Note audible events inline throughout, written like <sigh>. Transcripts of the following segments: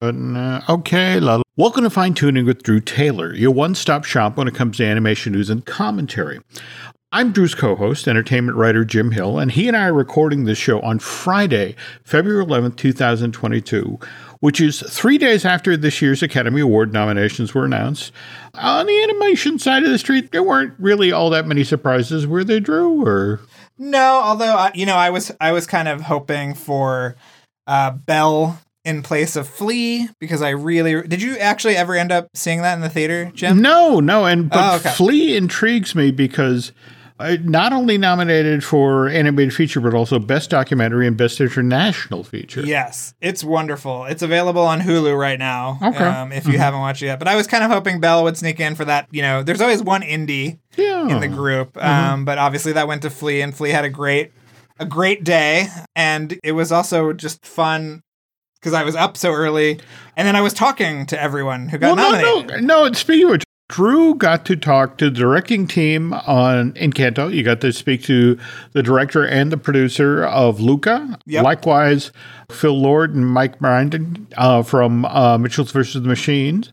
Uh, okay, la- welcome to Fine Tuning with Drew Taylor, your one stop shop when it comes to animation news and commentary. I'm Drew's co host, entertainment writer Jim Hill, and he and I are recording this show on Friday, February 11th, 2022, which is three days after this year's Academy Award nominations were announced. On the animation side of the street, there weren't really all that many surprises, were there, Drew? Or No, although you know, I was I was kind of hoping for uh, Belle in place of Flee because I really did. You actually ever end up seeing that in the theater, Jim? No, no, and but Oh, okay. Flee intrigues me because not only nominated for animated feature, but also best documentary and best international feature. Yes, it's wonderful. It's available on Hulu right now. Okay. Um, if you haven't watched it yet, but I was kind of hoping Belle would sneak in for that. You know, there's always one indie yeah. in the group, um, but obviously that went to Flee, and Flee had a great a great day, and it was also just fun because I was up so early, and then I was talking to everyone who got Well, no, nominated. no, no. Speaking of which, Drew got to talk to the directing team on Encanto. You got to speak to the director and the producer of Luca. Yep. Likewise, Phil Lord and Mike Brandon uh, from uh, Mitchell's versus the Machines,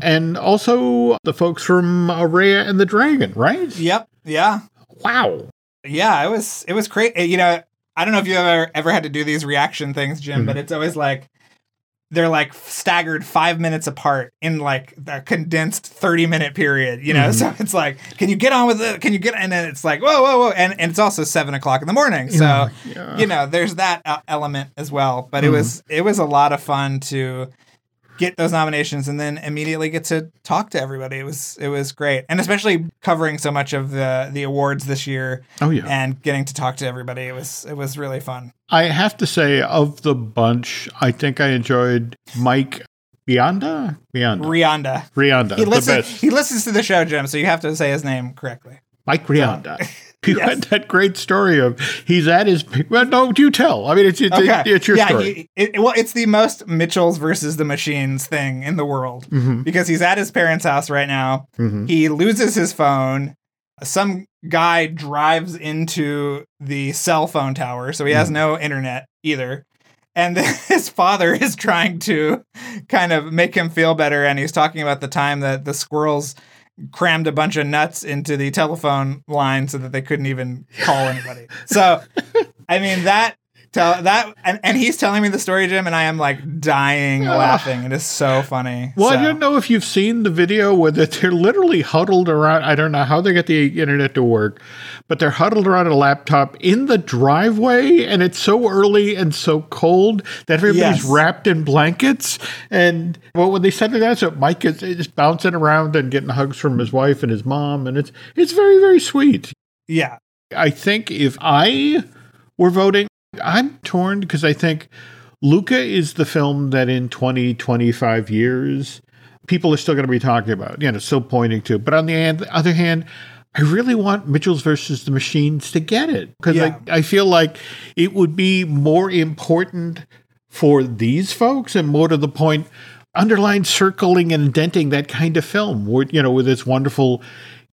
and also the folks from Araya and the Dragon. Right? Yep. Yeah. Wow. Yeah. It was. It was great. You know, I don't know if you ever ever had to do these reaction things, Jim, but mm-hmm. it's always like they're like staggered five minutes apart in like a condensed 30 minute period you know? Mm-hmm. So it's like can you get on with it can you get and then it's like whoa whoa whoa and, and it's also seven o'clock in the morning. So Yeah, yeah. you know there's that uh, element as well. But it mm-hmm. was it was a lot of fun to get those nominations and then immediately get to talk to everybody it was it was great and especially covering so much of the the awards this year Oh yeah. and getting to talk to everybody it was it was really fun I have to say, of the bunch, I think I enjoyed Mike Bionda. Bionda. Rionda Rianda. He the listens. He listens to the show, Jim. So you have to say his name correctly. Mike Rianda. <laughs> <laughs> You Yes. had that great story of he's at his. Well, no, you tell. I mean, it's it's, Okay, it's your yeah. story. He, it, well, it's the most Mitchells versus the Machines thing in the world Mm-hmm. because he's at his parents' house right now. He loses his phone. Some guy drives into the cell phone tower, so he has no internet either. And <laughs> his father is trying to kind of make him feel better, and he's talking about the time that the squirrels crammed a bunch of nuts into the telephone line so that they couldn't even call <laughs> anybody. So, I mean that tell that, and, and he's telling me the story, Jim, and I am like dying <laughs> laughing. It is so funny. Well, So- I don't know if you've seen the video where that they're literally huddled around. I don't know how they get the internet to work, but they're huddled around a laptop in the driveway, and it's so early and so cold that everybody's Yes. wrapped in blankets. And well, when they said that, so Mike is, is bouncing around and getting hugs from his wife and his mom, and it's it's very very sweet. Yeah. I think if I were voting, I'm torn because I think Luca is the film that in 20, 25 years, people are still going to be talking about, you know, still pointing to. But on the other hand, I really want Mitchell's versus the Machines to get it because Yeah. I, I feel like it would be more important for these folks and more to the point, underline circling and indenting that kind of film, where, you know, with its wonderful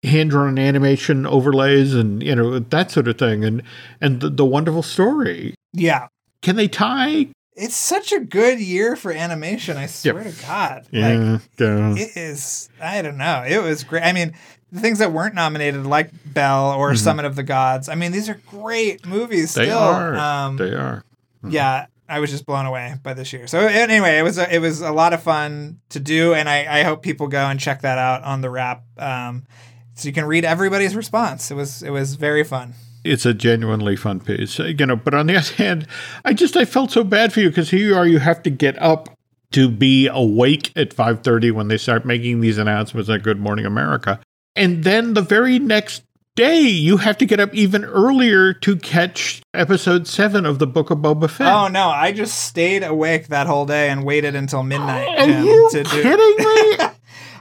hand drawn animation overlays and you know that sort of thing, and and the, the wonderful story. Yeah. Can they tie? It's such a good year for animation. I swear to God. Like, Yeah, yeah. it is, I don't know. It was great. I mean, the things that weren't nominated, like Belle or Summit of the Gods, I mean, these are great movies Mm-hmm. they still. are. Um, they are. yeah. I was just blown away by this year. So anyway, it was a, it was a lot of fun to do, and I, I hope people go and check that out on the wrap, um, so you can read everybody's response. It was it was very fun. It's a genuinely fun piece, Uh, you know. But on the other hand, I just I felt so bad for you because here you are, you have to get up to be awake at five thirty when they start making these announcements at Good Morning America, and then the very next day you have to get up even earlier to catch episode seven of the Book of Boba Fett. Oh no, I just stayed awake that whole day and waited until midnight. Are Jim, you to do- kidding me? <laughs>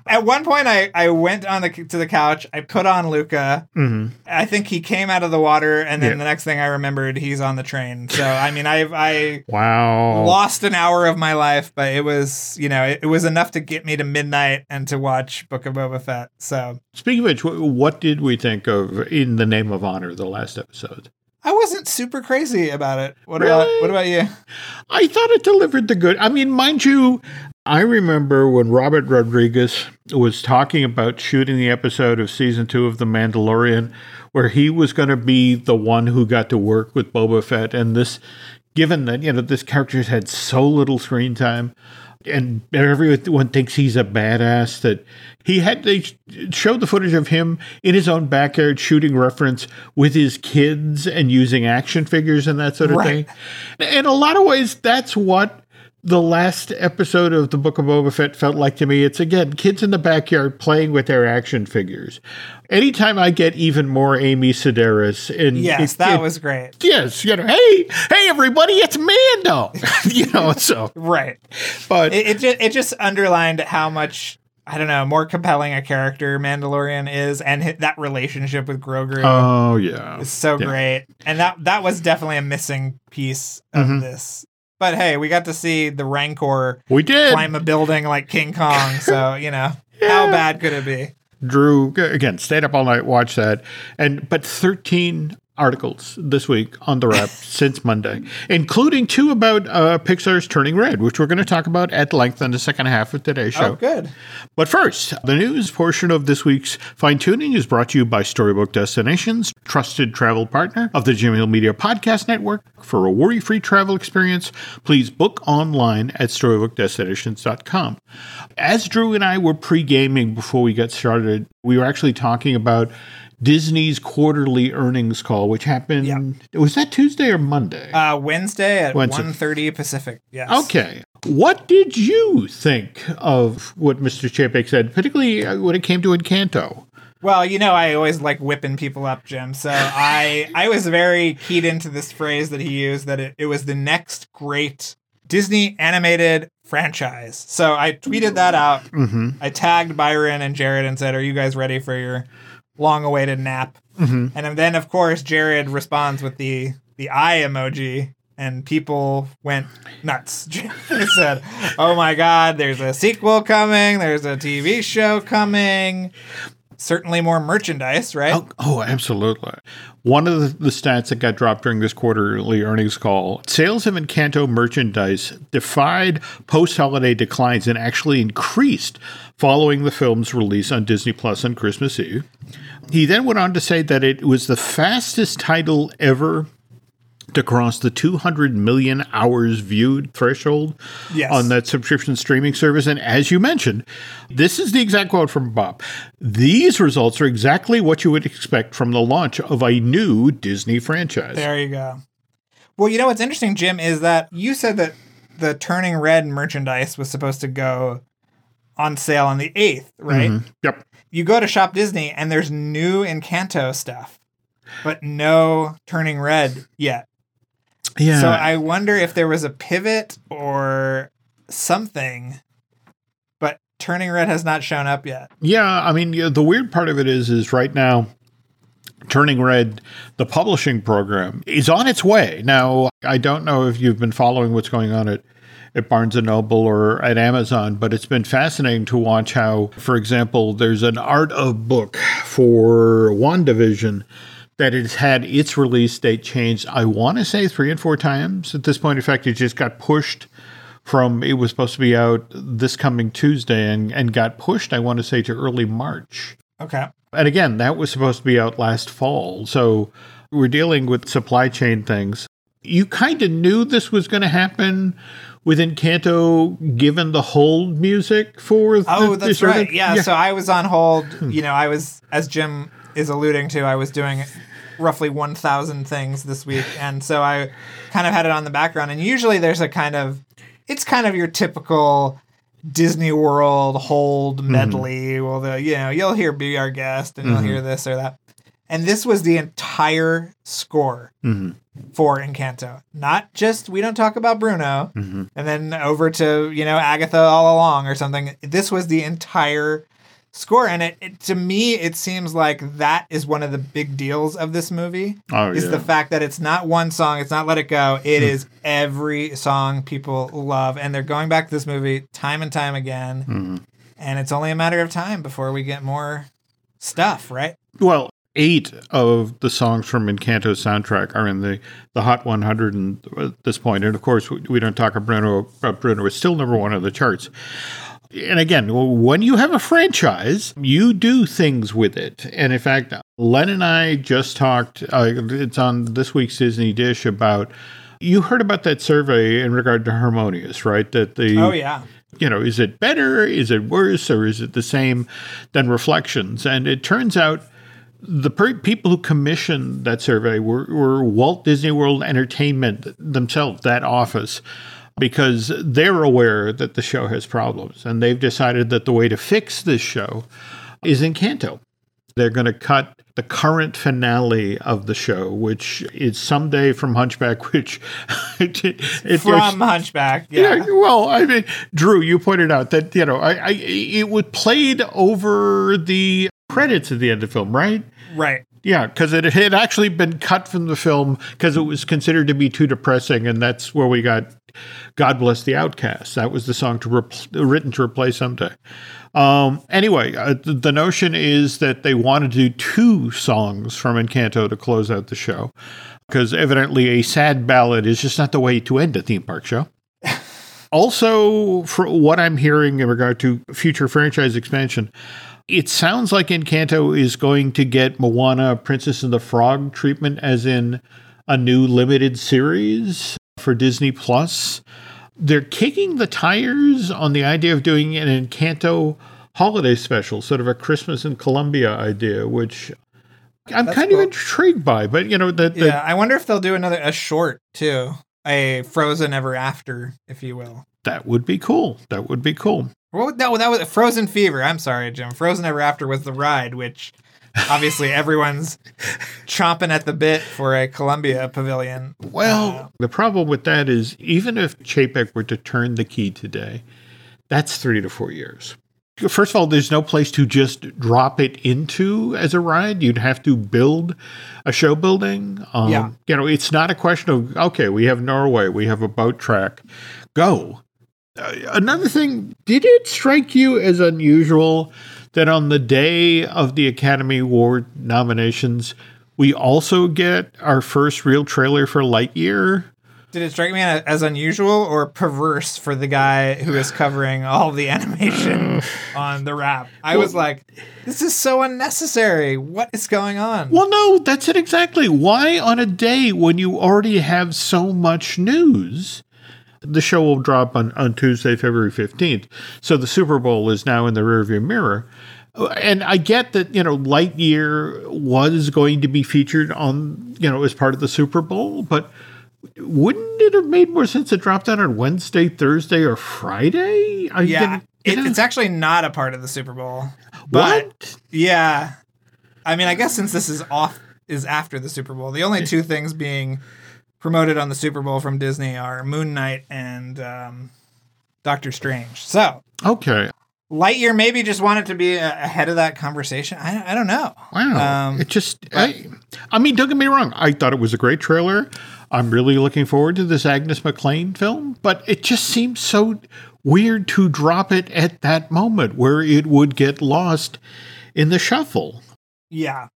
At one point, I, I went on the to the couch. I put on Luca. hmm I think he came out of the water, and then Yeah. the next thing I remembered, he's on the train. So I mean, I I Wow. lost an hour of my life, but it was you know it, it was enough to get me to midnight and to watch Book of Boba Fett. So Speaking of which, what did we think of In the Name of Honor, the last episode? I wasn't super crazy about it. What about what about you? I thought it delivered the good. I mean, mind you, I remember when Robert Rodriguez was talking about shooting the episode of season two of The Mandalorian, where he was going to be the one who got to work with Boba Fett, and this, given that you know this character's had so little screen time. And everyone thinks he's a badass. That he had they showed the footage of him in his own backyard shooting reference with his kids and using action figures and that sort of Right. thing. In a lot of ways, that's what the last episode of the Book of Boba Fett felt like to me. It's again kids in the backyard playing with their action figures. Anytime I get even more Amy Sedaris, and Yes, it- that it- was great. yes, you know, hey, hey, everybody, it's Mando, <laughs> you know. So, Right. but It it just, it just underlined how much I don't know more compelling a character Mandalorian is, and that relationship with Grogu oh yeah, is so yeah. great. And that that was definitely a missing piece of Mhm. this. But hey, we got to see the Rancor we did. climb a building like King Kong. So you know <laughs> how bad could it be? Drew again stayed up all night, watched that, and but thirteen articles this week on the wrap <laughs> since Monday, including two about uh, Pixar's Turning Red, which we're going to talk about at length in the second half of today's show. Oh, good. But first, the news portion of this week's fine tuning is brought to you by Storybook Destinations, trusted travel partner of the Jim Hill Media Podcast Network. For a worry free travel experience, please book online at StorybookDestinations.com. As Drew and I were pre gaming before we got started, we were actually talking about Disney's quarterly earnings call, which happened. Was that Tuesday or Monday? Uh, Wednesday at Wednesday. 1.30 Pacific. Yes. Okay. What did you think of what Mr. Chapek said, particularly uh, when it came to Encanto? Well, you know, I always like whipping people up, Jim. So I I was very keyed into this phrase that he used that it, it was the next great Disney animated franchise. So I tweeted that out. Mm-hmm. I tagged Byron and Jared and said, "Are you guys ready for your long-awaited nap?" Mm-hmm. And then, of course, Jared responds with the the eye emoji, and people went nuts. <laughs> Jared said, "Oh my God, there's a sequel coming. There's a TV show coming. Certainly more merchandise, right?" Oh, oh, absolutely. One of the, the stats that got dropped during this quarterly earnings call sales of Encanto merchandise defied post holiday declines and actually increased following the film's release on Disney Plus on Christmas Eve. He then went on to say that it was the fastest title ever to cross the 200 million hours viewed threshold Yes. on that subscription streaming service. And as you mentioned, this is the exact quote from Bob. These results are exactly what you would expect from the launch of a new Disney franchise. There you go. Well, you know what's interesting, Jim, is that you said that the Turning Red merchandise was supposed to go on sale on the 8th, right? Mhm. Yep. You go to Shop Disney and there's new Encanto stuff, but no Turning Red yet. Yeah. So I wonder if there was a pivot or something, but Turning Red has not shown up yet. Yeah, I mean, the weird part of it is, is right now, Turning Red, the publishing program, is on its way. Now, I don't know if you've been following what's going on at, at Barnes and Noble or at Amazon, but it's been fascinating to watch how, for example, there's an art of book for WandaVision that has had its release date changed, I want to say three and four times at this point. In fact, it just got pushed from it was supposed to be out this coming Tuesday and, and got pushed, I want to say, to early March. Okay. And again, that was supposed to be out last fall. So we're dealing with supply chain things. You kind of knew this was going to happen with Encanto, given the hold music for the, Oh, that's of- right. Yeah, So I was on hold. Hmm. You know, I was, as Jim is alluding to, I was doing roughly 1,000 things this week. And so I kind of had it on the background. And usually there's a kind of, it's kind of your typical Disney World hold medley. Well, the, you know, you'll hear Be Our Guest and you'll hear this or that. And this was the entire score Mhm. for Encanto. Not just we don't talk about Bruno Mhm. and then over to, you know, Agatha all along or something. This was the entire score and it, it to me it seems like that is one of the big deals of this movie Oh, is yeah. the fact that it's not one song, it's not Let It Go. It is every song people love and they're going back to this movie time and time again. Mhm. And it's only a matter of time before we get more stuff, right? Well, eight of the songs from Encanto's soundtrack are in the, the Hot 100 and, at this point. And of course, we don't talk about Bruno, but Bruno is still number one on the charts. And again, when you have a franchise, you do things with it. And in fact, Len and I just talked, uh, it's on this week's Disney Dish about. You heard about that survey in regard to Harmonious, right? That the oh yeah you know, is it better? Is it worse? Or is it the same than Reflections? And it turns out the per- people who commissioned that survey were, were Walt Disney World Entertainment themselves, that office, because they're aware that the show has problems. And they've decided that the way to fix this show is Encanto. They're going to cut the current finale of the show, which is someday from Hunchback, <laughs> which it, it, from Hunchback. Yeah. yeah. Well, I mean, Drew, you pointed out that you know, I, I it was played over the credits at the end of the film, right? Right. Yeah, because it had actually been cut from the film because it was considered to be too depressing, and that's where we got "God Bless the Outcast." That was the song to written to replace someday. Um, anyway, uh, the notion is that they want to do two songs from Encanto to close out the show because evidently a sad ballad is just not the way to end a theme park show. <laughs> also, for what I'm hearing in regard to future franchise expansion, it sounds like Encanto is going to get Moana Princess and the Frog treatment, as in a new limited series for Disney Plus they're kicking the tires on the idea of doing an Encanto holiday special, sort of a Christmas in Colombia idea, which I'm That's kind cool. of intrigued by. But you know, that yeah, I wonder if they'll do another a short too, a Frozen Ever After, if you will. That would be cool. That would be cool. Well, no, that was Frozen Fever. I'm sorry, Jim. Frozen Ever After was the ride, which obviously everyone's chomping at the bit for a Colombia pavilion. Well, uh, the problem with that is even if Chapek were to turn the key today, that's three to four years. First of all, there's no place to just drop it into as a ride. You'd have to build a show building. Um, yeah. You know, it's not a question of, okay, we have Norway, we have a boat track, go. Uh, another thing, did it strike you as unusual that on the day of the Academy Award nominations, we also get our first real trailer for Lightyear. Did it strike me as unusual or perverse for the guy who is covering all the animation <sighs> on the wrap? I well, was like, this is so unnecessary. What is going on? Well, no, that's it exactly. Why on a day when you already have so much news? The show will drop on, on Tuesday, February 15th. So the Super Bowl is now in the rearview mirror. And I get that, you know, Lightyear was going to be featured on, you know, as part of the Super Bowl, but wouldn't it have made more sense to drop that on Wednesday, Thursday, or Friday? I yeah. It, it's actually not a part of the Super Bowl. But what? Yeah. I mean, I guess since this is off is after the Super Bowl, the only two things being promoted on the Super Bowl from Disney are Moon Knight and um, Doctor Strange. So okay, Lightyear maybe just wanted to be ahead of that conversation. I, I don't know. Wow. Um, it just, I, I mean, don't get me wrong. I thought it was a great trailer. I'm really looking forward to this Angus MacLane film, but it just seems so weird to drop it at that moment where it would get lost in the shuffle. Yeah.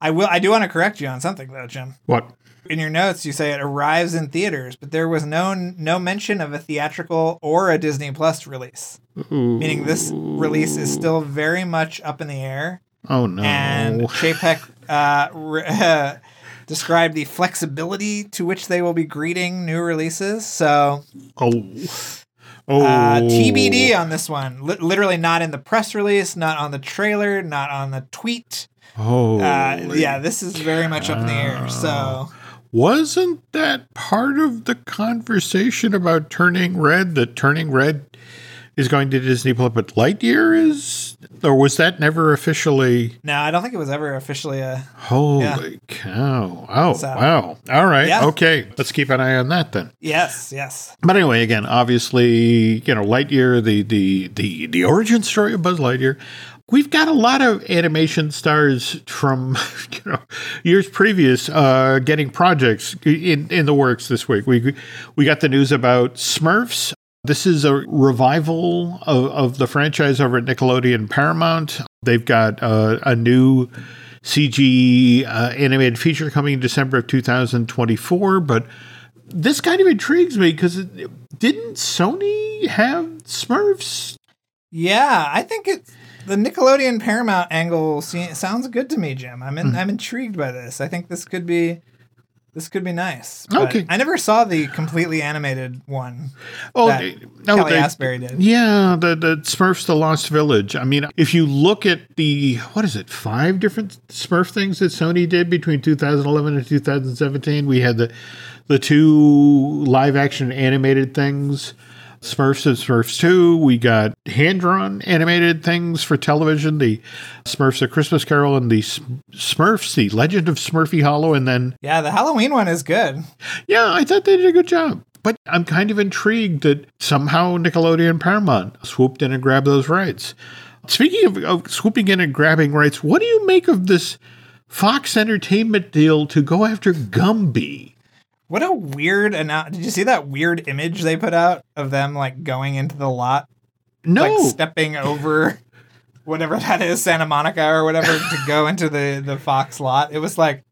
I will I do want to correct you on something though, Jim. What? In your notes you say it arrives in theaters, but there was no no mention of a theatrical or a Disney Plus release. Ooh. Meaning this release is still very much up in the air. Oh no! And Chapek uh, re- uh, <laughs> described the flexibility to which they will be greeting new releases. So, oh, oh, uh, TBD on this one. L- literally not in the press release, not on the trailer, not on the tweet. Oh, uh, yeah, this is very much up in the air. So, wasn't that part of the conversation about turning red? That turning red is going to Disney Plus, but Lightyear is, or was that never officially? No, I don't think it was ever officially a. Holy yeah. cow! Oh so, wow! All right, yeah. okay. Let's keep an eye on that then. Yes, yes. But anyway, again, obviously, you know, Lightyear, the the the the origin story of Buzz Lightyear we've got a lot of animation stars from <laughs> you know years previous uh, getting projects in, in the works this week. We we got the news about Smurfs. This is a revival of, of the franchise over at Nickelodeon Paramount. They've got uh, a new CG uh, animated feature coming in December of 2024. But this kind of intrigues me because didn't Sony have Smurfs? Yeah, I think it the Nickelodeon Paramount angle sounds good to me, Jim. I'm in, mm. I'm intrigued by this. I think this could be this could be nice. Okay. I never saw the completely animated one. Oh, no, Kelly Asbury did. Yeah, the the Smurfs: The Lost Village. I mean, if you look at the what is it, five different Smurf things that Sony did between 2011 and 2017. We had the the two live action animated things. Smurfs and Smurfs 2. We got hand drawn animated things for television, the Smurfs A Christmas Carol and the Smurfs, the Legend of Smurfy Hollow, and then. Yeah, the Halloween one is good. Yeah, I thought they did a good job. But I'm kind of intrigued that somehow Nickelodeon Paramount swooped in and grabbed those rights. Speaking of, of swooping in and grabbing rights, what do you make of this Fox Entertainment deal to go after Gumby? What a weird and did you see that weird image they put out of them like going into the lot? No, like stepping over <laughs> whatever that is, Santa Monica or whatever, to go <laughs> into the the Fox lot. It was like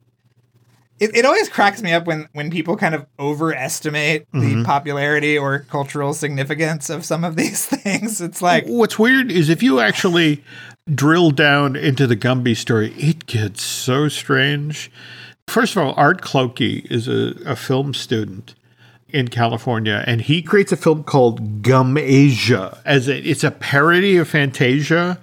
it, it always cracks me up when when people kind of overestimate mm-hmm. the popularity or cultural significance of some of <laughs> these things. It's like what's weird is if you actually drill down into the Gumby story, it gets so strange. First of all, Art Clokey is a, a film student in California, and he creates a film called Gumbasia. As a, it's a parody of Fantasia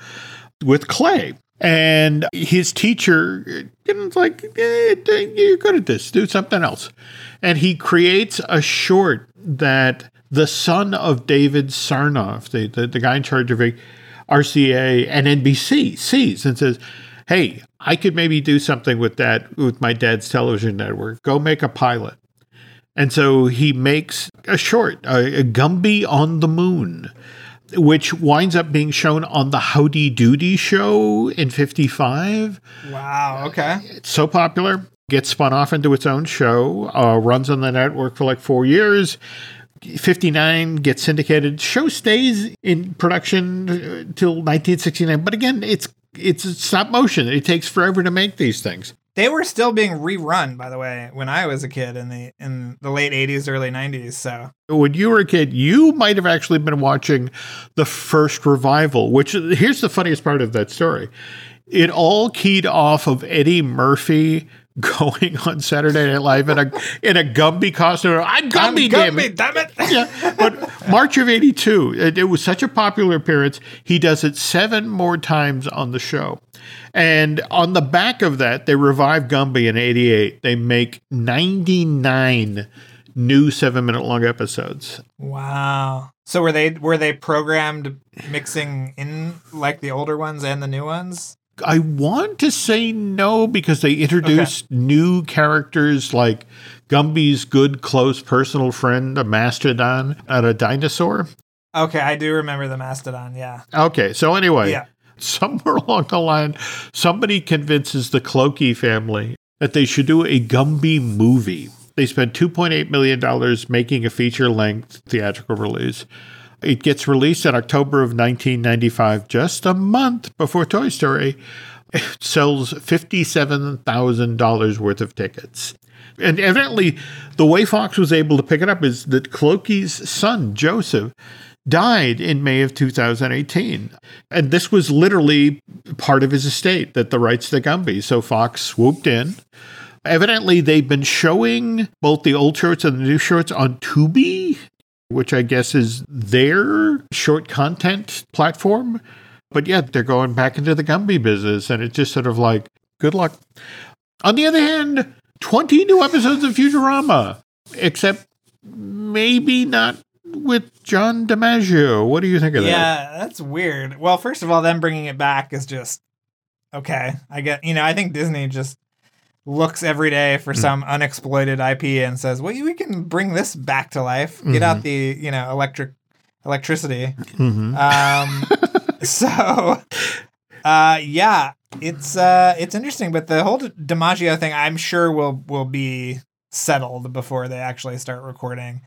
with clay. And his teacher was like, eh, "You're good at this. Do something else." And he creates a short that the son of David Sarnoff, the, the, the guy in charge of RCA and NBC, sees and says, hey, I could maybe do something with that with my dad's television network. Go make a pilot. And so he makes a short, a, a Gumby on the Moon, which winds up being shown on the Howdy Doody show in 55. Wow, okay. It's so popular, gets spun off into its own show, uh, runs on the network for like four years. 59 gets syndicated. Show stays in production uh, till 1969, but again, it's it's stop motion. It takes forever to make these things. They were still being rerun, by the way, when I was a kid in the in the late '80s, early '90s. So when you were a kid, you might have actually been watching the first revival. Which here's the funniest part of that story: it all keyed off of Eddie Murphy going <laughs> on Saturday Night Live in a in a Gumby costume. I'm Gumby, I'm damn it! Damn it! yeah, but March of '82, it, it, was such a popular appearance. He does it seven more times on the show, and on the back of that, they revive Gumby in '88. They make 99 new seven minute long episodes. Wow. So were they were they programmed mixing in like the older ones and the new ones? I want to say no because they introduced okay. new characters like Gumby's good close personal friend, a mastodon, uh, and a dinosaur. Okay, I do remember the mastodon. Yeah. Okay, so anyway, yeah. <laughs> somewhere along the line, somebody convinces the Clokey family that they should do a Gumby movie. They spent $2.8 million making a feature length theatrical release. It gets released in October of 1995, just a month before Toy Story. It sells $57,000 worth of tickets. And evidently, the way Fox was able to pick it up is that Clokey's son, Joseph, died in May of 2018. And this was literally part of his estate, that the rights to Gumby. So Fox swooped in. Evidently, they've been showing both the old shorts and the new shorts on Tubi which I guess is their short content platform. But yeah, they're going back into the Gumby business, and it's just sort of like, good luck. On the other hand, 20 new episodes of Futurama, except maybe not with John DiMaggio. What do you think of that? Yeah, that's weird. Well, first of all, them bringing it back is just okay. I get, you know, I think Disney just looks every day for mm. some unexploited IP and says, "Well, we can bring this back to life. Get mm-hmm. out the you know electric electricity." Mm-hmm. Um, <laughs> so, uh, yeah, it's uh, it's interesting, but the whole DiMaggio thing, I'm sure will will be settled before they actually start recording.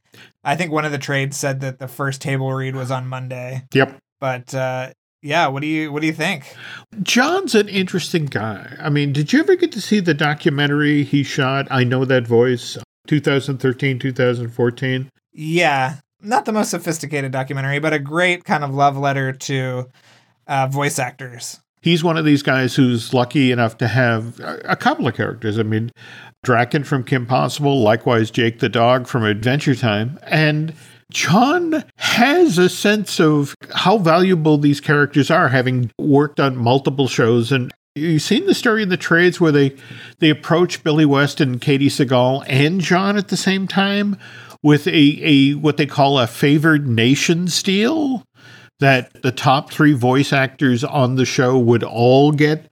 I think one of the trades said that the first table read was on Monday. Yep. But uh, yeah, what do you what do you think? John's an interesting guy. I mean, did you ever get to see the documentary he shot? I know that voice, 2013, 2014. Yeah, not the most sophisticated documentary, but a great kind of love letter to uh, voice actors. He's one of these guys who's lucky enough to have a couple of characters. I mean, Drakken from Kim Possible, likewise Jake the dog from Adventure Time, and John has a sense of how valuable these characters are, having worked on multiple shows. And you've seen the story in the trades where they they approach Billy West and Katey Sagal and John at the same time with a, a what they call a favored nations deal that the top three voice actors on the show would all get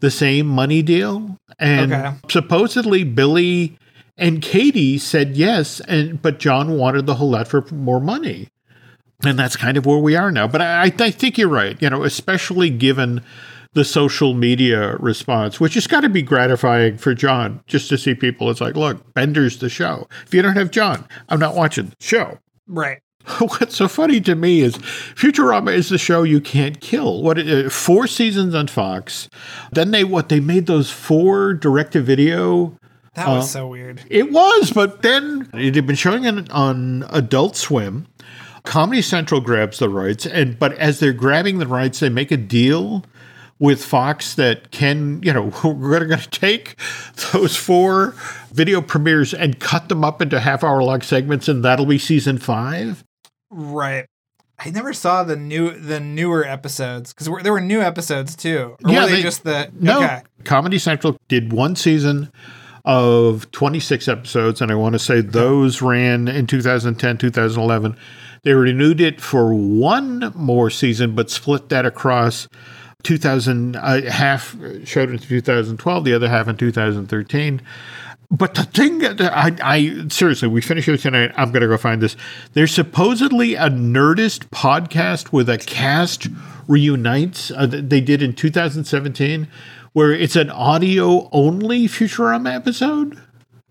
the same money deal. And okay. supposedly Billy and Katey said yes, and but John wanted the whole lot for more money. And that's kind of where we are now. But I, I think you're right, you know, especially given the social media response, which has got to be gratifying for John just to see people. It's like, look, Bender's the show. If you don't have John, I'm not watching the show. Right. <laughs> What's so funny to me is Futurama is the show you can't kill. What uh, four seasons on Fox? Then they what they made those four direct to video. That was uh, so weird. It was, but then it had been showing it on Adult Swim. Comedy Central grabs the rights, and but as they're grabbing the rights, they make a deal with Fox that can, you know, <laughs> we're going to take those four video premieres and cut them up into half hour long segments, and that'll be season five. Right. I never saw the new the newer episodes because there were new episodes too. Yeah, were they, they just the no. Okay. Comedy Central did one season of 26 episodes, and I want to say those ran in 2010, 2011. They renewed it for one more season, but split that across 2000 uh, half showed in 2012, the other half in 2013. But the thing that I, I seriously, we finish here tonight. I'm going to go find this. There's supposedly a Nerdist podcast with a cast reunites. Uh, they did in 2017, where it's an audio only Futurama episode.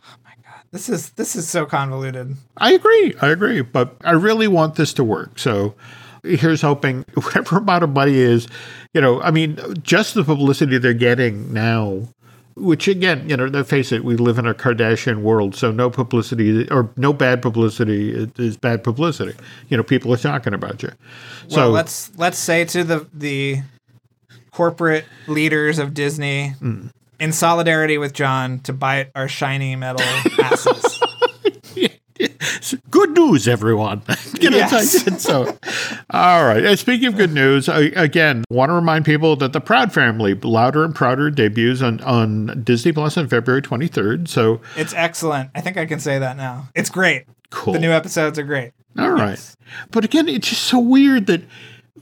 Oh my god, this is this is so convoluted. I agree. I agree, but I really want this to work. So here's hoping <laughs> whatever amount of money is, you know, I mean, just the publicity they're getting now which again, you know, let's face it, we live in a Kardashian world, so no publicity or no bad publicity is bad publicity. You know, people are talking about you. So well, let's let's say to the the corporate leaders of Disney, mm. in solidarity with John, to bite our shiny metal asses. <laughs> <laughs> good news, everyone. <laughs> yes. so, all right. And speaking of good news, I, again, want to remind people that the Proud Family, Louder and Prouder, debuts on, on Disney Plus on February 23rd. So it's excellent. I think I can say that now. It's great. Cool. The new episodes are great. All right. Yes. But again, it's just so weird that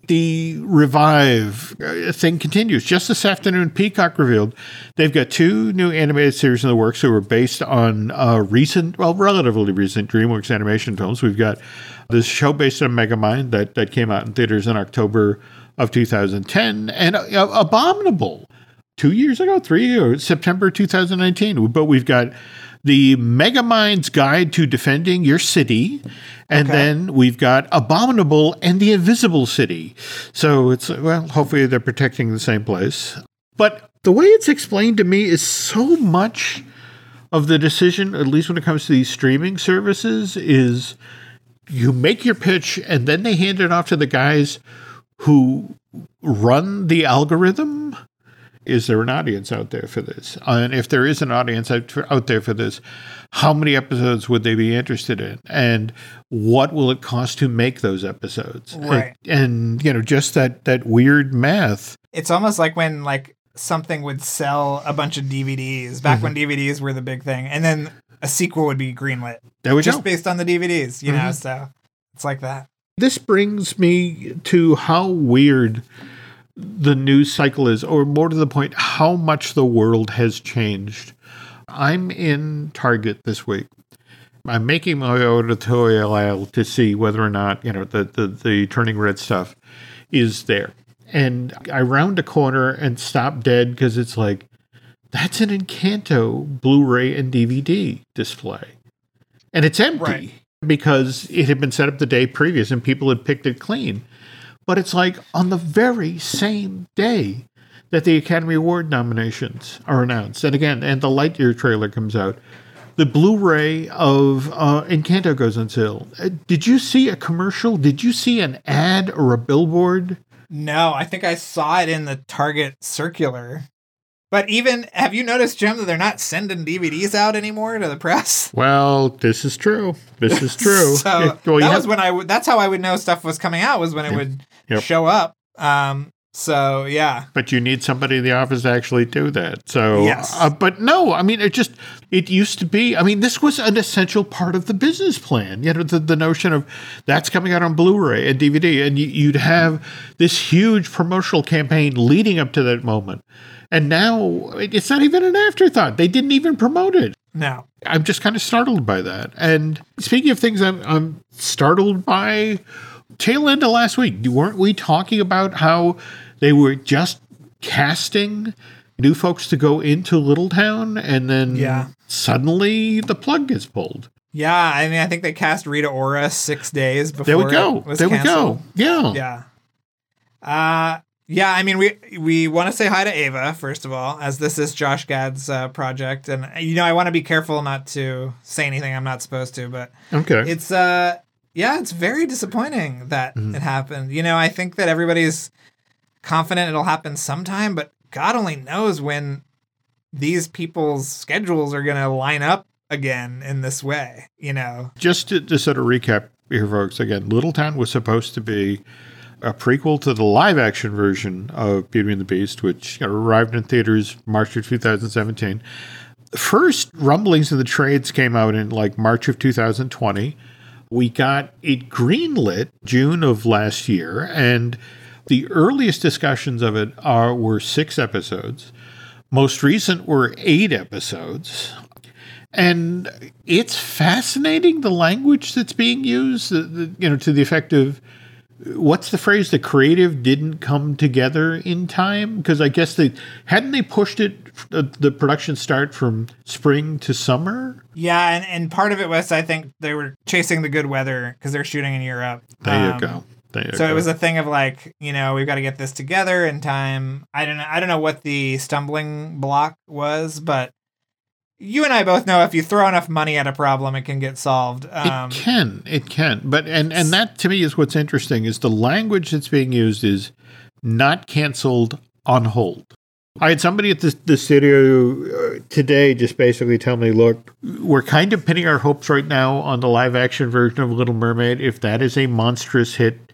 the revive uh, thing continues. Just this afternoon, Peacock revealed they've got two new animated series in the works that were based on uh, recent, well, relatively recent DreamWorks animation films. We've got this show based on Megamind that, that came out in theaters in October of 2010, and uh, Abominable two years ago, three years, September 2019. But we've got the Megamind's Guide to Defending Your City, and okay. then we've got Abominable and the Invisible City. So it's, well, hopefully they're protecting the same place. But the way it's explained to me is so much of the decision, at least when it comes to these streaming services, is you make your pitch and then they hand it off to the guys who run the algorithm is there an audience out there for this? And if there is an audience out there for this, how many episodes would they be interested in? And what will it cost to make those episodes? Right. And, and you know, just that that weird math. It's almost like when like something would sell a bunch of DVDs back mm-hmm. when DVDs were the big thing, and then a sequel would be greenlit. There we just go. based on the DVDs, you mm-hmm. know. So it's like that. This brings me to how weird the news cycle is, or more to the point, how much the world has changed. I'm in Target this week. I'm making my editorial aisle to see whether or not, you know, the, the, the turning red stuff is there. And I round a corner and stop dead because it's like, that's an Encanto Blu ray and DVD display. And it's empty right. because it had been set up the day previous and people had picked it clean. But it's like on the very same day that the Academy Award nominations are announced, and again, and the Lightyear trailer comes out, the Blu-ray of uh, Encanto goes on sale. Uh, did you see a commercial? Did you see an ad or a billboard? No, I think I saw it in the Target circular. But even have you noticed, Jim, that they're not sending DVDs out anymore to the press? <laughs> Well, this is true. This is <laughs> true. so well, that have- was when I. W- that's how I would know stuff was coming out was when it would yep. show up. Um, so yeah. But you need somebody in the office to actually do that. So yes. Uh, but no, I mean it just it used to be. I mean this was an essential part of the business plan. You know the, the notion of that's coming out on Blu-ray and DVD, and you, would have this huge promotional campaign leading up to that moment. And now it's not even an afterthought. They didn't even promote it. No. I'm just kind of startled by that. And speaking of things I'm, I'm startled by, tail end of last week, weren't we talking about how they were just casting new folks to go into Little Town, and then yeah. suddenly the plug gets pulled. Yeah, I mean, I think they cast Rita Ora six days before. There we go. there canceled. we go. Yeah. Yeah. Uh, yeah, I mean, we we want to say hi to Ava first of all, as this is Josh Gad's uh, project, and you know I want to be careful not to say anything I'm not supposed to, but okay, it's uh, yeah, it's very disappointing that mm-hmm. it happened. You know, I think that everybody's confident it'll happen sometime, but God only knows when these people's schedules are going to line up again in this way, you know. Just to, to sort of recap here, folks, again, Little Town was supposed to be a prequel to the live action version of Beauty and the Beast, which arrived in theaters March of 2017. First rumblings of the trades came out in like March of 2020. We got it greenlit June of last year, and the earliest discussions of it are were six episodes. Most recent were eight episodes. And it's fascinating the language that's being used, you know, to the effect of what's the phrase? The creative didn't come together in time because I guess they hadn't they pushed it the production start from spring to summer. Yeah, and, and part of it was I think they were chasing the good weather because they're shooting in Europe. There um, you go so it was a thing of like, you know, we've got to get this together in time. I don't know. I don't know what the stumbling block was, but you and I both know if you throw enough money at a problem, it can get solved. Um, it can, it can. But and and that to me is what's interesting is the language that's being used is not canceled on hold. I had somebody at the, the studio uh, today just basically tell me, look, we're kind of pinning our hopes right now on the live action version of Little Mermaid. If that is a monstrous hit,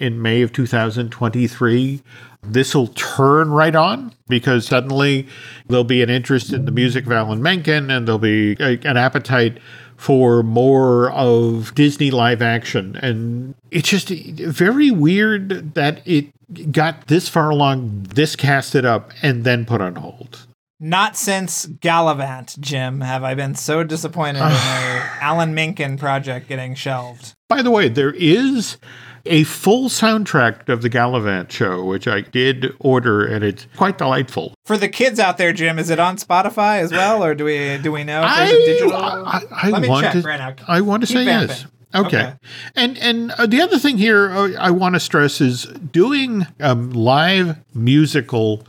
in May of 2023, this will turn right on because suddenly there'll be an interest in the music of Alan Menken and there'll be a, an appetite for more of Disney live action. And it's just very weird that it got this far along, this casted up, and then put on hold. Not since Galavant, Jim, have I been so disappointed in <sighs> a Alan Menken project getting shelved. By the way, there is a full soundtrack of the Galavant show, which I did order, and it's quite delightful. For the kids out there, Jim, is it on Spotify as well, or do we do we know if there's I, a digital? I, I Let me want check to, right now. I want to Keep say vamping. yes. Okay. okay. And and uh, the other thing here uh, I want to stress is doing um, live musical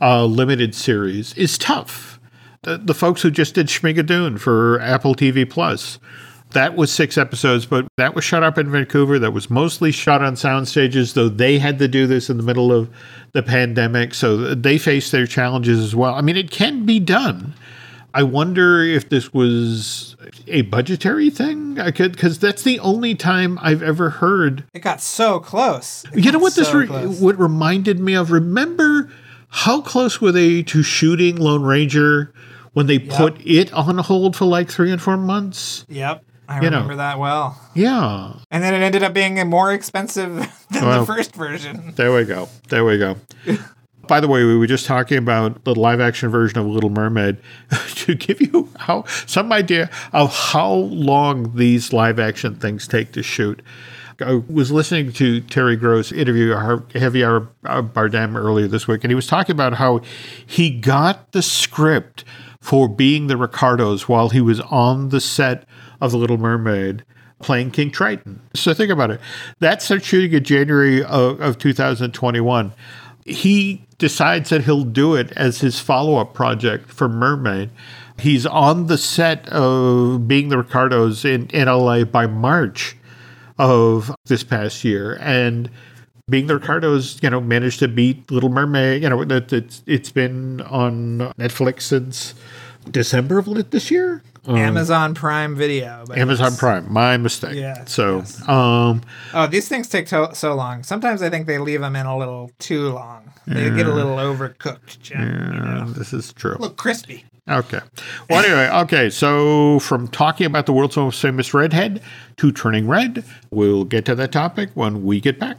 uh, limited series is tough. The, the folks who just did Schmigadoon for Apple TV Plus that was six episodes, but that was shot up in Vancouver. That was mostly shot on sound stages, though they had to do this in the middle of the pandemic. So they faced their challenges as well. I mean, it can be done. I wonder if this was a budgetary thing. I could because that's the only time I've ever heard. It got so close. It you know what so this re- what reminded me of? Remember how close were they to shooting Lone Ranger when they yep. put it on hold for like three and four months? Yep. I you remember know. that well. Yeah. And then it ended up being more expensive <laughs> than well, the first version. There we go. There we go. <laughs> By the way, we were just talking about the live action version of Little Mermaid <laughs> to give you how some idea of how long these live action things take to shoot. I was listening to Terry Gross interview Javier Bardem earlier this week, and he was talking about how he got the script for being the Ricardos while he was on the set of The Little Mermaid playing King Triton. So think about it. That starts shooting in January of, of 2021. He decides that he'll do it as his follow up project for Mermaid. He's on the set of Being the Ricardos in, in LA by March of this past year. And being the Ricardos, you know, managed to beat Little Mermaid. You know, it, it's it's been on Netflix since December of this year. Um, Amazon Prime Video. Amazon Prime. My mistake. Yeah. So, yes. um, oh, these things take to- so long. Sometimes I think they leave them in a little too long. They yeah. get a little overcooked. Jim, yeah, you know? this is true. Look crispy. Okay. Well, anyway, okay. So, from talking about the world's most famous redhead to turning red, we'll get to that topic when we get back.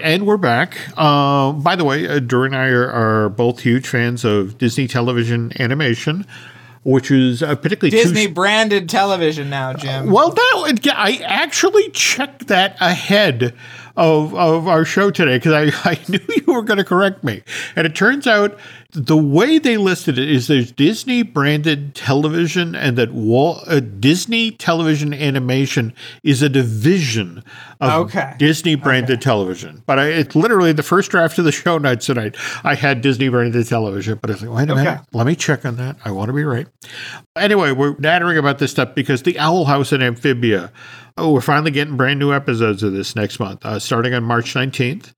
And we're back. Uh, by the way, uh, Drew and I are, are, both huge fans of Disney television animation, which is uh, particularly Disney branded television now, Jim. well, that, I actually checked that ahead of, of our show today because I, <laughs> I knew you were going to correct me. And it turns out the way they listed it is there's Disney branded television, and that Walt, uh, Disney television animation is a division of okay. Disney branded okay. television. But I, it's literally the first draft of the show notes tonight. I had Disney branded television, but I was like, wait a okay. minute, let me check on that. I want to be right. Anyway, we're nattering about this stuff because the Owl House and Amphibia. Oh, we're finally getting brand new episodes of this next month, uh, starting on March 19th.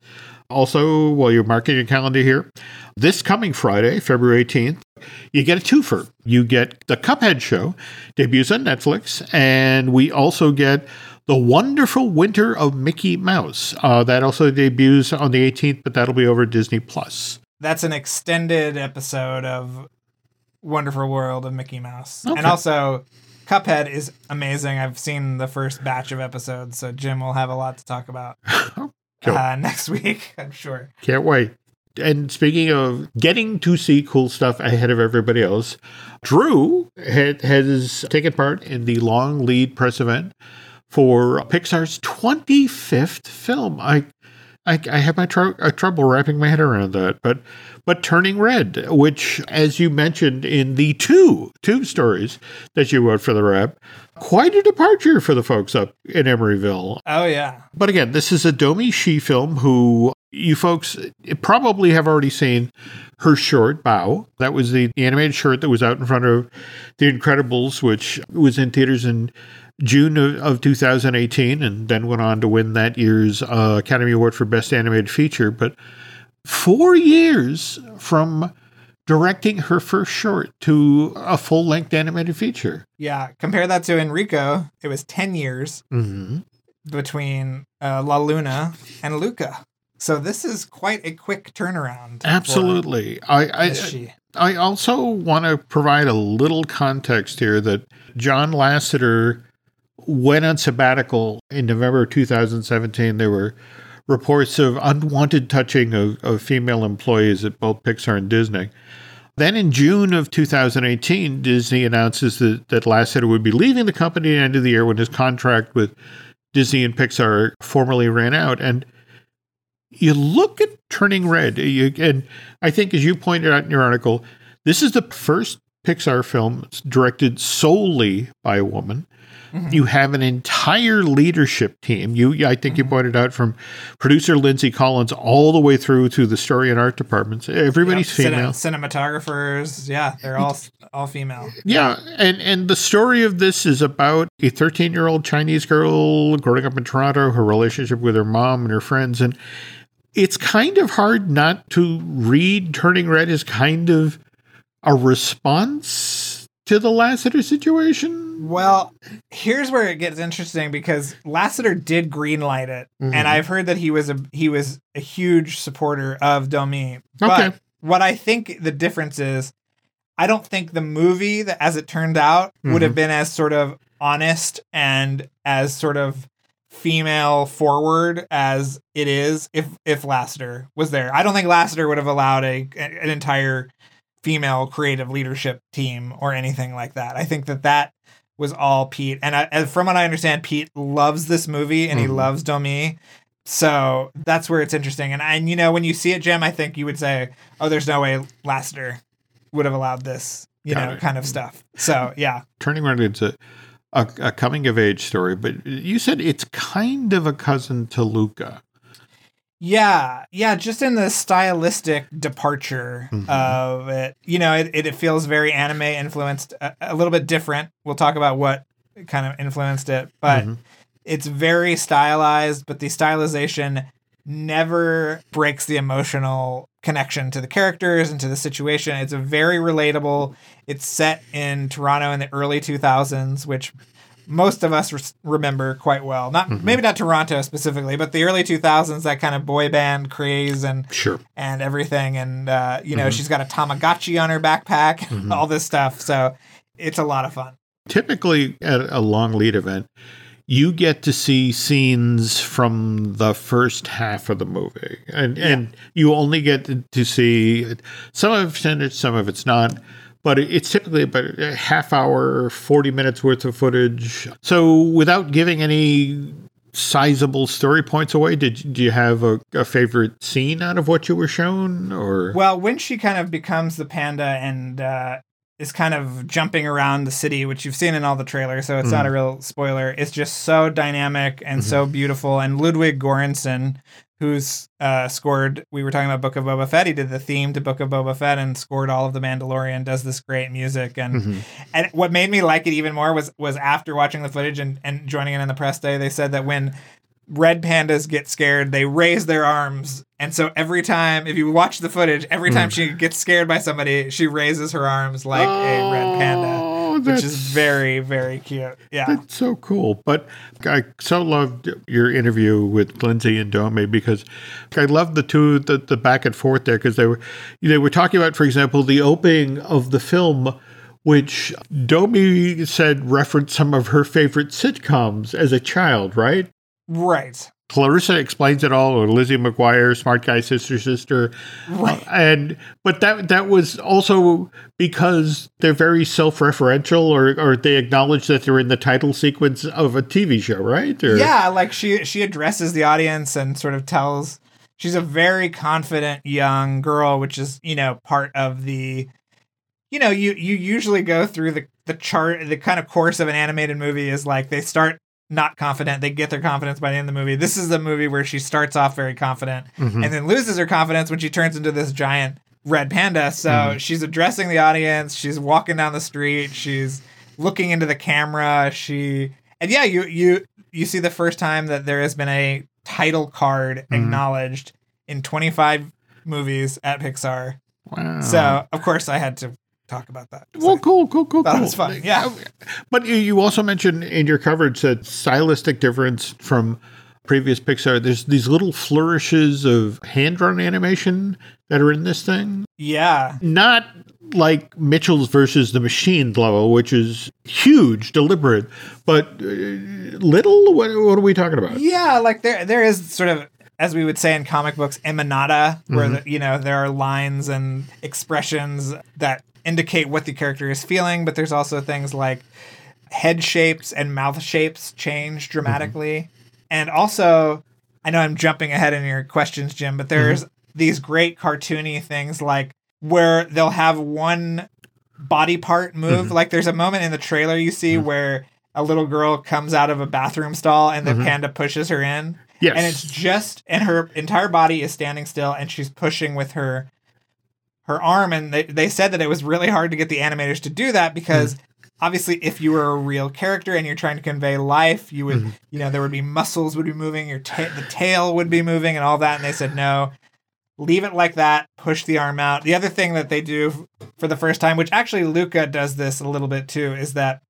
Also, while you're marking your calendar here, this coming Friday, February 18th, you get a twofer. You get the Cuphead show, debuts on Netflix, and we also get the Wonderful Winter of Mickey Mouse. Uh, that also debuts on the 18th, but that'll be over Disney Plus. That's an extended episode of Wonderful World of Mickey Mouse, okay. and also Cuphead is amazing. I've seen the first batch of episodes, so Jim will have a lot to talk about <laughs> cool. uh, <laughs> next week, I'm sure. Can't wait. And speaking of getting to see cool stuff ahead of everybody else, Drew had, has taken part in the long lead press event for Pixar's 25th film. I I, I have my tr- uh, trouble wrapping my head around that, but but Turning Red, which, as you mentioned in the two two stories that you wrote for the Wrap, quite a departure for the folks up in Emeryville. Oh yeah. But again, this is a Domee Shi film who you folks probably have already seen her short Bao That was the, the animated short that was out in front of The Incredibles, which was in theaters in June of, of 2018, and then went on to win that year's uh, Academy Award for Best Animated Feature. But four years from directing her first short to a full length animated feature. Yeah, compare that to Enrico. It was 10 years mm-hmm. between uh, La Luna and Luca. So this is quite a quick turnaround. Absolutely. I I, I also want to provide a little context here that John Lasseter went on sabbatical in November 2017. There were reports of unwanted touching of, of female employees at both Pixar and Disney. Then in June of 2018, Disney announces that, that Lasseter would be leaving the company at the end of the year when his contract with Disney and Pixar formally ran out. And you look at Turning Red, you, and I think, as you pointed out in your article, this is the first Pixar film directed solely by a woman. Mm-hmm. You have an entire leadership team. You, I think, mm-hmm. you pointed out from producer Lindsay Collins all the way through to the story and art departments. Everybody's yep. female. Cine- cinematographers, yeah, they're all all female. Yeah, and and the story of this is about a 13 year old Chinese girl growing up in Toronto, her relationship with her mom and her friends, and it's kind of hard not to read Turning Red is kind of a response to the Lasseter situation? Well, here's where it gets interesting because Lasseter did greenlight it, mm-hmm. and I've heard that he was a he was a huge supporter of Domee. But okay. what I think the difference is, I don't think the movie that, as it turned out, mm-hmm. would have mm-hmm. been as sort of honest and as sort of female forward as it is if if Lasseter was there. I don't think Lasseter would have allowed a an entire female creative leadership team or anything like that. I think that that was all Pete. And I, from what I understand, Pete loves this movie and mm-hmm. he loves Domee. So that's where it's interesting. And and you know, when you see it, Jim, I think you would say, "Oh, there's no way Lasseter would have allowed this," you Got know, it. kind of stuff. So yeah, turning around into a, a coming of age story, but you said it's kind of a cousin to Luca. Yeah, yeah, just in the stylistic departure mm-hmm. of it. You know, it, it, feels very anime influenced, a, a, little bit different. We'll talk about what kind of influenced it, but mm-hmm. it's very stylized, but the stylization never breaks the emotional connection to the characters and to the situation. It's a very relatable. It's set in Toronto in the early 2000s, which most of us re- remember quite well. Not mm-hmm. maybe not Toronto specifically, but the early 2000s, that kind of boy band craze and sure. and everything. And uh, you know, mm-hmm. she's got a Tamagotchi on her backpack, <laughs> mm-hmm. all this stuff. So it's a lot of fun. Typically, at a long lead event, you get to see scenes from the first half of the movie, and yeah. and you only get to see some of it's some of it's not but it's typically about a half hour, 40 minutes worth of footage. So without giving any sizable story points away, did do you have a, a, favorite scene out of what you were shown or Well, when she kind of becomes the panda and uh, is kind of jumping around the city, which you've seen in all the trailers, so it's mm. not a real spoiler. It's just so dynamic and mm-hmm. so beautiful. And Ludwig Göransson, who's uh, scored. We were talking about Book of Boba Fett. He did the theme to Book of Boba Fett and scored all of the Mandalorian. Does this great music and mm-hmm. and what made me like it even more was was after watching the footage and and joining in on the press day. They said that when red pandas get scared, they raise their arms. And so every time, if you watch the footage, every time mm. she gets scared by somebody, she raises her arms like oh. a red panda which is very very cute. Yeah, that's so cool. But I so loved your interview with Lindsay and Domee because I loved the two the, the back and forth there because they were they were talking about, for example, the opening of the film which Domee said referenced some of her favorite sitcoms as a child, right? Right. Clarissa explains it all, or Lizzie McGuire, Smart Guy, Sister Sister, right. uh, and but that that was also because they're very self-referential, or or they acknowledge that they're in the title sequence of a TV show, right? Or, yeah, like she she addresses the audience and sort of tells she's a very confident young girl, which is you know part of the you know you you usually go through the the chart the kind of course of an animated movie is like they start not confident. They get their confidence by the end of the movie. This is the movie where she starts off very confident mm-hmm. and then loses her confidence when she turns into this giant red panda. So mm-hmm. she's addressing the audience. She's walking down the street. She's looking into the camera. She and yeah, you you you see the first time that there has been a title card mm-hmm. acknowledged in 25 movies at Pixar. Wow. So of course I had to talk about that. Well, cool, cool, cool, <laughs> that cool. was fun. Yeah. <laughs> But you also mentioned in your coverage that stylistic difference from previous Pixar. There's these little flourishes of hand drawn animation that are in this thing. Yeah. Not like Mitchell's versus the machine level, which is huge, deliberate, but uh, little. What, what, are we talking about? Yeah, like there there is sort of as we would say in comic books, emanata, where the, you know there are lines and expressions that indicate what the character is feeling, but there's also things like head shapes and mouth shapes change dramatically. And also, I know I'm jumping ahead in your questions, Jim, but there's these great cartoony things like where they'll have one body part move. Mm-hmm. Like there's a moment in the trailer you see mm-hmm. where a little girl comes out of a bathroom stall and the mm-hmm. panda pushes her in. Yes. And it's just and her entire body is standing still and she's pushing with her her arm and they, they said that it was really hard to get the animators to do that because hmm. obviously if you were a real character and you're trying to convey life you would hmm. you know there would be muscles would be moving your ta- the tail would be moving and all that and they said no leave it like that push the arm out. The other thing that they do for the first time which actually luca does this a little bit too is that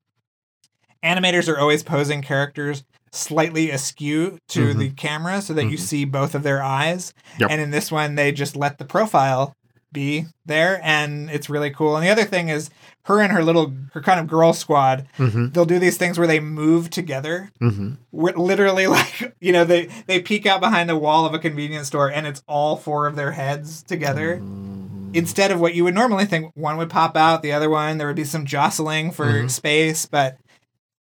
animators are always posing characters slightly askew to mm-hmm. the camera so that you mm-hmm. see both of their eyes. Yep. and in this one they just let the profile be there and it's really cool. And the other thing is her and her little her kind of girl squad mm-hmm. they'll do these things where they move together. Mm-hmm. Where literally <laughs> like you know they they peek out behind the wall of a convenience store and it's all four of their heads together. Mm-hmm. Instead of what you would normally think one would pop out the other one there would be some jostling for space but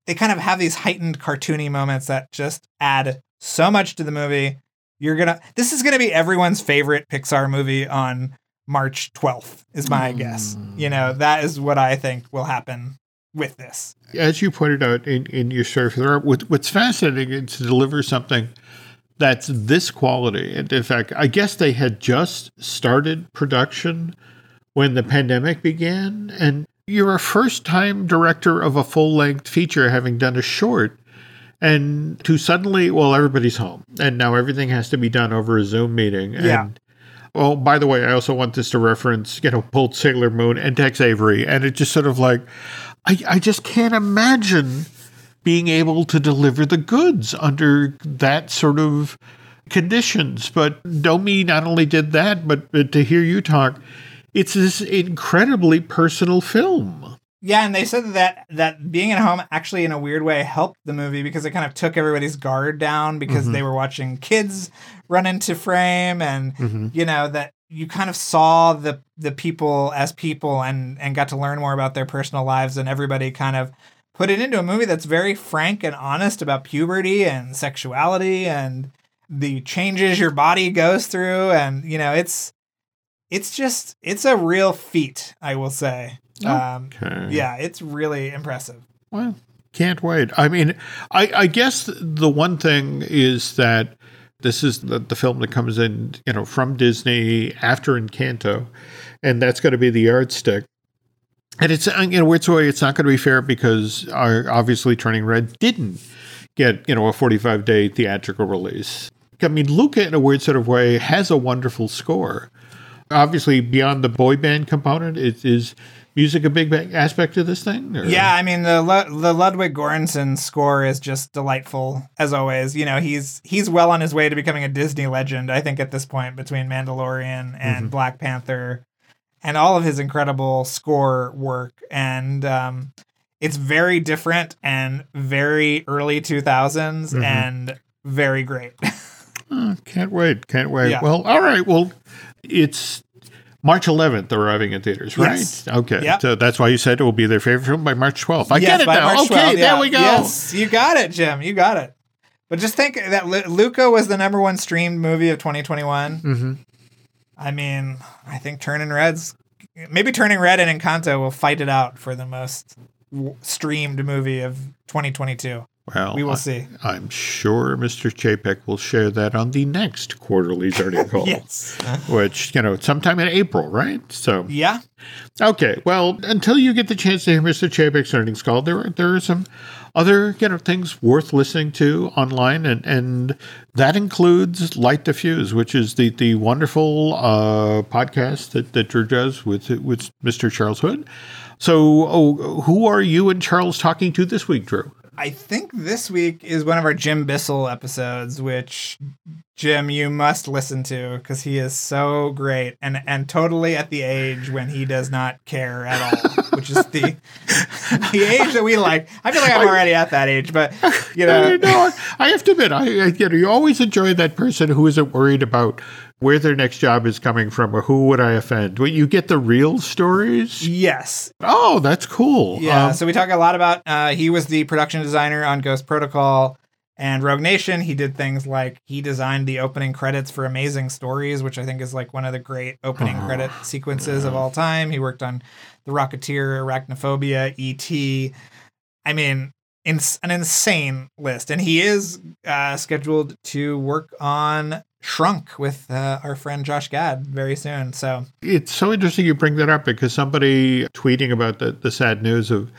they kind of have these heightened cartoony moments that just add so much to the movie. You're gonna this is gonna be everyone's favorite pixar movie on march 12th is my guess you know hmm. that is what i think will happen with this as you pointed out in, in your story for the art, what, what's fascinating is to deliver something that's this quality. And in fact, I guess they had just started production when the pandemic began. And you're a first time director of a full length feature, having done a short. And to suddenly, well, everybody's home. And now everything has to be done over a Zoom meeting. And Yeah. Oh, by the way, I also want this to reference, you know, both Sailor Moon and Tex Avery. And it just sort of like, I, I just can't imagine being able to deliver the goods under that sort of conditions. But Domee not only did that, but, but to hear you talk, it's this incredibly personal film. Yeah, and they said that that being at home actually in a weird way helped the movie because it kind of took everybody's guard down because they mm-hmm. were watching kids run into frame and mm-hmm. you know that you kind of saw the the people as people and and got to learn more about their personal lives and everybody kind of put it into a movie that's very frank and honest about puberty and sexuality and the changes your body goes through and you know it's it's just it's a real feat i will say um Okay. yeah it's really impressive Well, can't wait. I mean, I, I guess the one thing is that this is the, the film that comes in, you know, from Disney after Encanto, and that's going to be the yardstick. And it's in a weird way, it's not going to be fair because uh, obviously Turning Red didn't get you know a 45 day theatrical release. I mean, Luca, in a weird sort of way, has a wonderful score. Obviously, beyond the boy band component, is, is music a big aspect of this thing? or- yeah i mean the Lu- the ludwig Göransson score is just delightful as always you know he's he's well on his way to becoming a disney legend i think at this point between mandalorian and mm-hmm. black panther and all of his incredible score work and um it's very different and very early 2000s mm-hmm. and very great Oh, <laughs> can't wait. Can't wait. Yeah. Well, all right. Well, it's March 11th arriving in theaters, right? Yes. Okay. Yep. So that's why you said it will be their favorite film by March 12th. I Yes, get it now. March okay, 12th, there we go. Yes, you got it, Jim. You got it. But just think that Lu- Luca was the number one streamed movie of 2021. Mm-hmm. I mean, I think Turning Red's maybe Turning Red and Encanto will fight it out for the most w- streamed movie of 2022. Well, We will I- see. I'm sure Mr. Chapek will share that on the next quarterly's <laughs> article. Yes. Which, you know, sometime in April, right? So, Yeah. okay. Well, until you get the chance to hear Mr. Chapek's earnings call, there are, there are some other, you know, things worth listening to online, and, and that includes Light the Fuse, which is the, the wonderful uh, podcast that, that Drew does with, with Mr. Charles Hood. So, oh, who are you and Charles talking to this week, Drew? I think this week is one of our Jim Bissell episodes, which Jim you must listen to because he is so great and and totally at the age when he does not care at all, which is the <laughs> the age that we like. I feel like I'm already at that age, but you <laughs> know, I, know, I have to admit, I, I you know you always enjoy that person who isn't worried about where their next job is coming from or who would I offend. Well, you get the real stories. yes, Oh, that's cool. Yeah, Um, so we talk a lot about uh, he was the production designer on Ghost Protocol and Rogue Nation. He did things like he designed the opening credits for Amazing Stories, which I think is like one of the great opening credit sequences of all time. He worked on The Rocketeer, Arachnophobia, E.T. I mean, ins- an insane list. And he is uh, scheduled to work on Shrunk with uh, our friend Josh Gad very soon. So it's so interesting you bring that up because somebody tweeting about the, the sad news of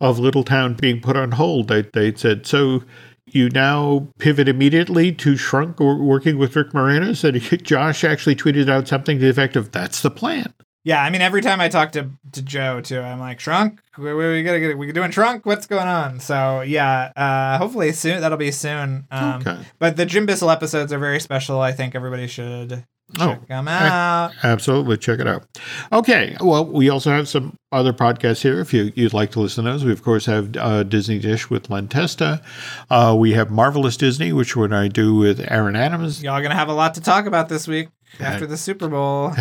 of Little Town being put on hold, they they said so. You now pivot immediately to Shrunk or working with Rick Moranis, and <laughs> Josh actually tweeted out something to the effect of "That's the plan." Yeah, I mean, every time I talk to, to Joe too, I'm like, Shrunk, we, we, we gotta get, we doing Shrunk. What's going on? So yeah, uh, hopefully soon. That'll be soon. Um, Okay. But the Jim Bissell episodes are very special. I think everybody should Oh, check them out. Absolutely, check it out. Okay, well, we also have some other podcasts here. If you, you'd like to listen to those, we of course have uh, Disney Dish with Len Testa. Uh, we have Marvelous Disney, which when I do with Aaron Adams. Y'all gonna have a lot to talk about this week after the Super Bowl.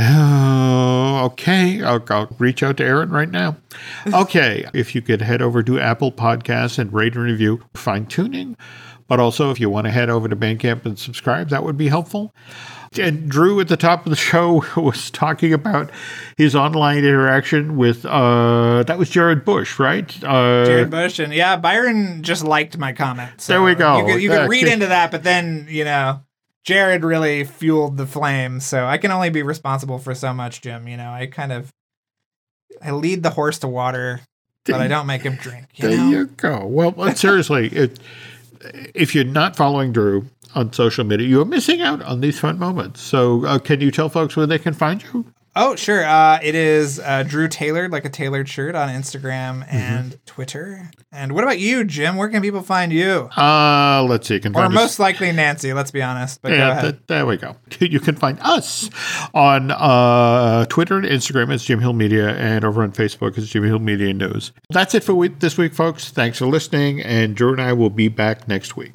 Oh, okay. I'll, I'll reach out to Aaron right now. <laughs> Okay, if you could head over to Apple Podcasts and rate and review, fine tuning. But also, if you want to head over to Bandcamp and subscribe, that would be helpful. And Drew at the top of the <laughs> show was talking about his online interaction with uh that was Jared Bush, right? Uh Jared Bush and yeah, Byron just liked my comments. So There we go. You could, you could read into that, but then you know, Jared really fueled the flame. So I can only be responsible for so much, Jim. You know, I kind of I lead the horse to water, but I don't make him drink. You There know? you go. Well, seriously, it, if you're not following Drew on social media, you're missing out on these fun moments. So, uh, can you tell folks where they can find you? Oh, sure. Uh, it is uh, Drew Tailored, like a tailored shirt on Instagram Mm-hmm. and Twitter. And what about you, Jim? Where can people find you? Uh, let's see. You can Or find us- most likely Nancy. Let's be honest. But go Yeah, ahead. th- there we go. <laughs> You can find us on uh, Twitter and Instagram as Jim Hill Media, and over on Facebook as Jim Hill Media News. That's it for we- this week, folks. Thanks for listening, and Drew and I will be back next week.